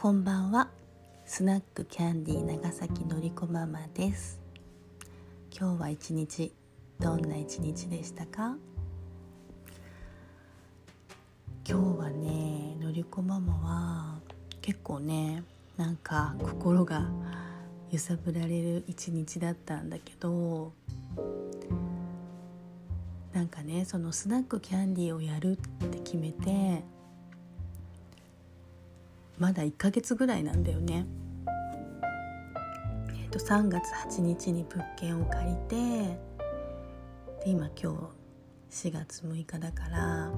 こんばんは。スナックキャンディー長崎のりこママです。今日は一日どんな一日でしたか？今日はねのりこママは結構ねなんか心が揺さぶられる一日だったんだけどなんかねそのスナックキャンディーをやるって決めてまだ1ヶ月ぐらいなんだよね。えー、と3月8日に物件を借りてで今今日4月6日だから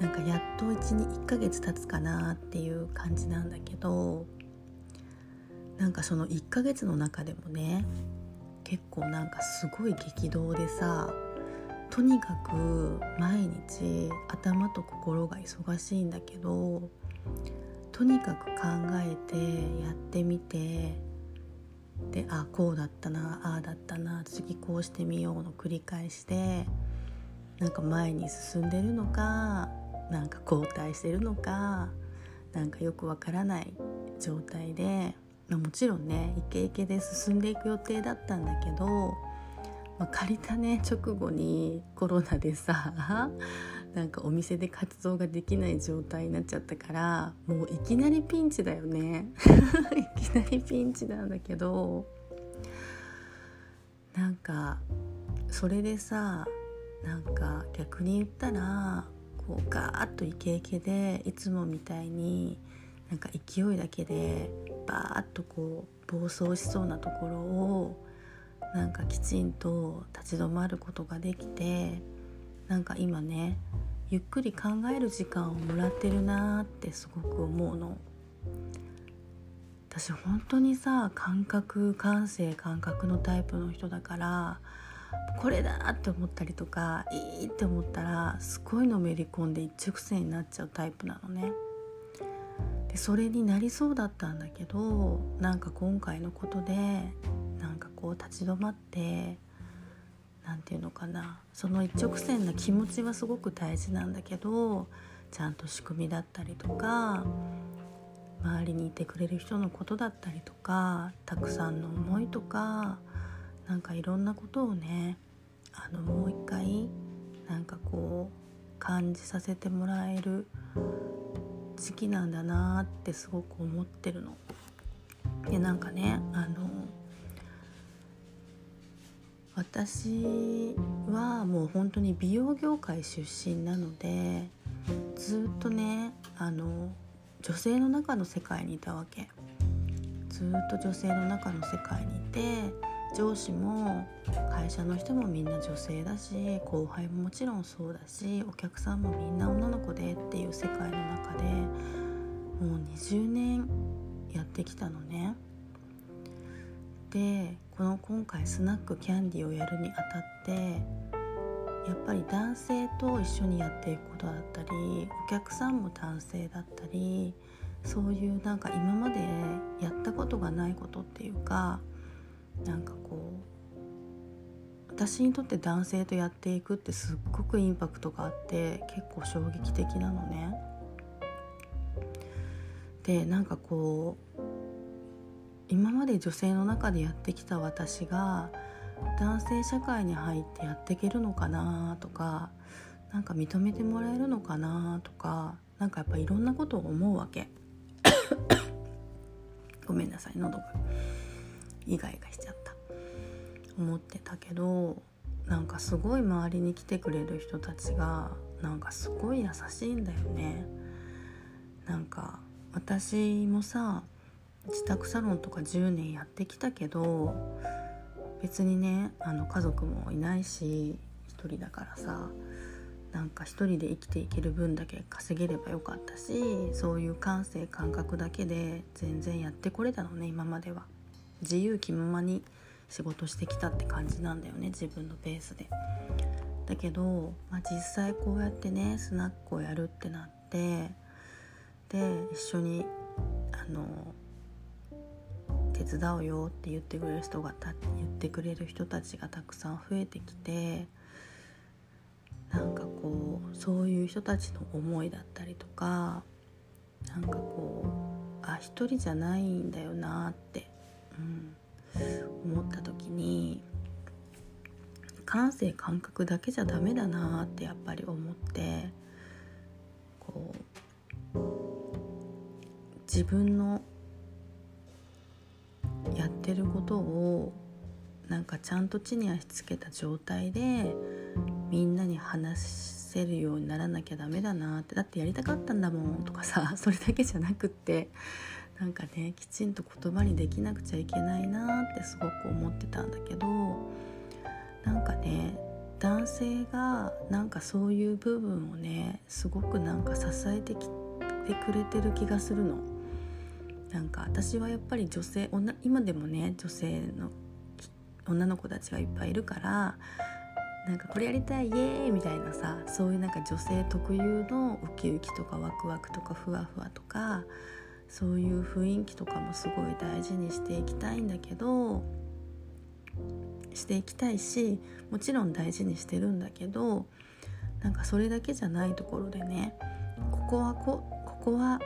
なんかやっと1に1ヶ月経つかなっていう感じなんだけどなんかその1ヶ月の中でもね結構なんかすごい激動でさとにかく毎日頭と心が忙しいんだけどとにかく考えてやってみてであこうだったなああだったな次こうしてみようの繰り返しでなんか前に進んでるのかなんか後退してるのかなんかよくわからない状態で、まあ、もちろんねイケイケで進んでいく予定だったんだけど、まあ、借りたね直後にコロナでさなんかお店で活動ができない状態になっちゃったからもういきなりピンチだよね。いきなりピンチなんだけどなんかそれでさなんか逆に言ったらこうガーッとイケイケでいつもみたいになんか勢いだけでバーッとこう暴走しそうなところをなんかきちんと立ち止まることができてなんか今ねゆっくり考える時間をもらってるなってすごく思うの。私本当にさ感覚感性感覚のタイプの人だからこれだって思ったりとかいいって思ったらすごいのめり込んで一直線になっちゃうタイプなのね。でそれになりそうだったんだけどなんか今回のことでなんかこう立ち止まって何て言うのかなその一直線な気持ちはすごく大事なんだけどちゃんと仕組みだったりとか周りにいてくれる人のことだったりとかたくさんの思いとかなんかいろんなことをねあのもう一回なんかこう感じさせてもらえる時期なんだなってすごく思ってるの。でなんかねあの私はもう本当に美容業界出身なのでずっとねあの女性の中の世界にいたわけずっと女性の中の世界にいて上司も会社の人もみんな女性だし後輩ももちろんそうだしお客さんもみんな女の子でっていう世界の中でもう20年やってきたのね。でこの今回スナックキャンディーをやるにあたってやっぱり男性と一緒にやっていくことだったりお客さんも男性だったりそういうなんか今までやったことがないことっていうかなんかこう私にとって男性とやっていくってすっごくインパクトがあって結構衝撃的なのね。でなんかこう今まで女性の中でやってきた私が男性社会に入ってやっていけるのかなとかなんか認めてもらえるのかなとかなんかやっぱいろんなことを思うわけ。ごめんなさい喉がイガイガしちゃった。思ってたけどなんかすごい周りに来てくれる人たちがなんかすごい優しいんだよね。なんか私もさ自宅サロンとか10年やってきたけど別にねあの家族もいないし一人だからさなんか一人で生きていける分だけ稼げればよかったしそういう感性感覚だけで全然やってこれたのね今までは。自由気ままに仕事してきたって感じなんだよね自分のペースで。だけど、まあ、実際こうやってねスナックをやるってなってで一緒にあの手伝うよって言ってくれる人がた言ってくれる人たちがたくさん増えてきてなんかこうそういう人たちの思いだったりとかなんかこうあ一人じゃないんだよなって、うん、思った時に感性感覚だけじゃダメだなってやっぱり思ってこう自分のってることをなんかちゃんと地に足つけた状態でみんなに話せるようにならなきゃダメだなってだってやりたかったんだもんとかさ それだけじゃなくってなんかねきちんと言葉にできなくちゃいけないなってすごく思ってたんだけどなんかね男性がなんかそういう部分をねすごくなんか支えてきてくれてる気がするの。なんか私はやっぱり女性女今でもね女性の女の子たちがいっぱいいるからなんかこれやりたいイエーイみたいなさそういうなんか女性特有のウキウキとかワクワクとかふわふわとかそういう雰囲気とかもすごい大事にしていきたいんだけどしていきたいしもちろん大事にしてるんだけどなんかそれだけじゃないところでねここはこここは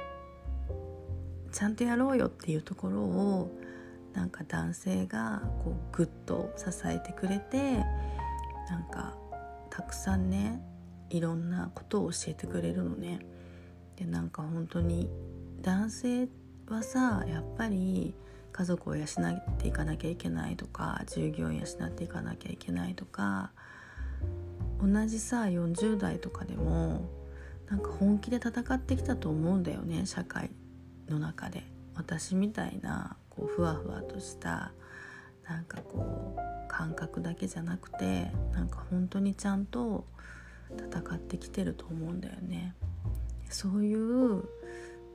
ちゃんとやろうよっていうところをなんか男性がこうグッと支えてくれてなんかたくさんねいろんなことを教えてくれるのね。でなんか本当に男性はさやっぱり家族を養っていかなきゃいけないとか従業員養っていかなきゃいけないとか同じさ40代とかでもなんか本気で戦ってきたと思うんだよね社会の中で私みたいなこうふわふわとしたなんかこう感覚だけじゃなくてなんか本当にちゃんと戦ってきてると思うんだよね。そういう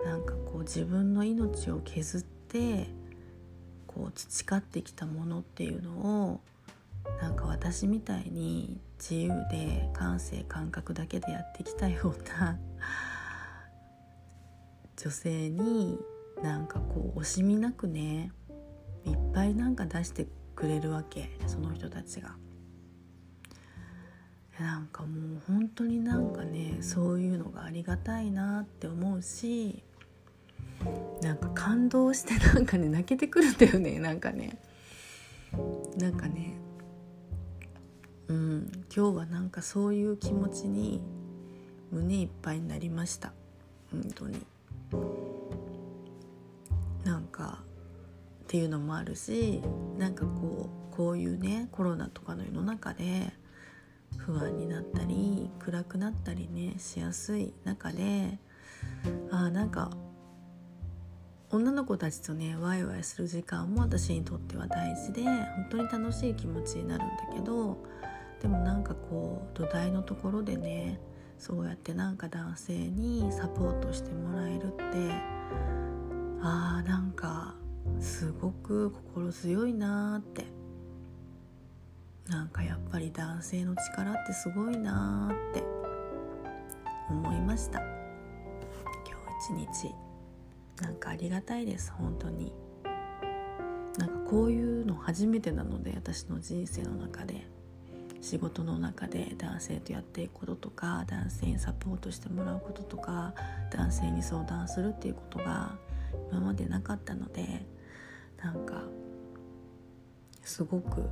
なんかこう自分の命を削ってこう培ってきたものっていうのをなんか私みたいに自由で感性感覚だけでやってきたような女性になんかこう惜しみなくねいっぱいなんか出してくれるわけその人たちが。なんかもう本当になんかねそういうのがありがたいなって思うしなんか感動してなんかね泣けてくるんだよねなんかねなんかねうん今日はなんかそういう気持ちに胸いっぱいになりました本当に。なんかっていうのもあるしなんかこうこういうねコロナとかの世の中で不安になったり暗くなったりねしやすい中であなんか女の子たちとねワイワイする時間も私にとっては大事で本当に楽しい気持ちになるんだけどでもなんかこう土台のところでねそうやってなんか男性にサポートしてもらえるってあーなんかすごく心強いなーって。なんかやっぱり男性の力ってすごいなーって思いました。今日一日。なんかありがたいです本当に。なんかこういうの初めてなので私の人生の中で。仕事の中で男性とやっていくこととか男性にサポートしてもらうこととか男性に相談するっていうことが今までなかったのでなんかすごく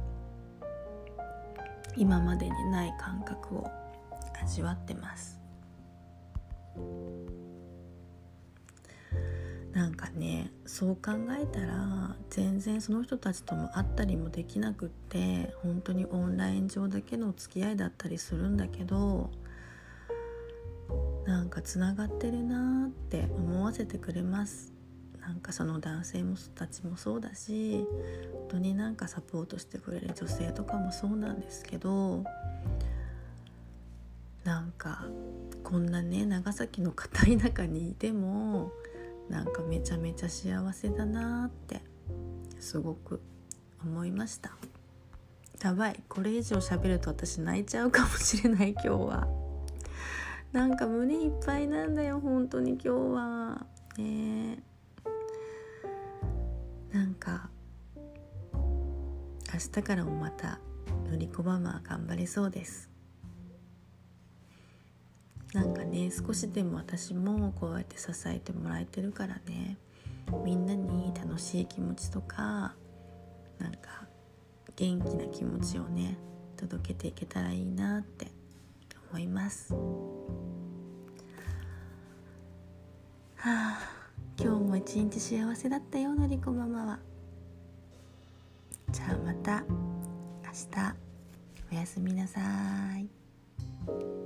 今までにない感覚を味わってます。なんかねそう考えたら全然その人たちとも会ったりもできなくって本当にオンライン上だけの付き合いだったりするんだけどなんかつながってるなって思わせてくれます。なんかその男性もたちもそうだし本当になんかサポートしてくれる女性とかもそうなんですけどなんかこんなね長崎の片田舎にいてもなんかめちゃめちゃ幸せだなってすごく思いました。やばいこれ以上喋ると私泣いちゃうかもしれない今日は。なんか胸いっぱいなんだよ本当に今日は。ねなんか明日からもまたのりこママ頑張れそうです。なんかね少しでも私もこうやって支えてもらえてるからね。みんなに楽しい気持ちとかなんか元気な気持ちをね届けていけたらいいなって思います。はあ今日も一日幸せだったよのりこママは。じゃあまた明日おやすみなさい。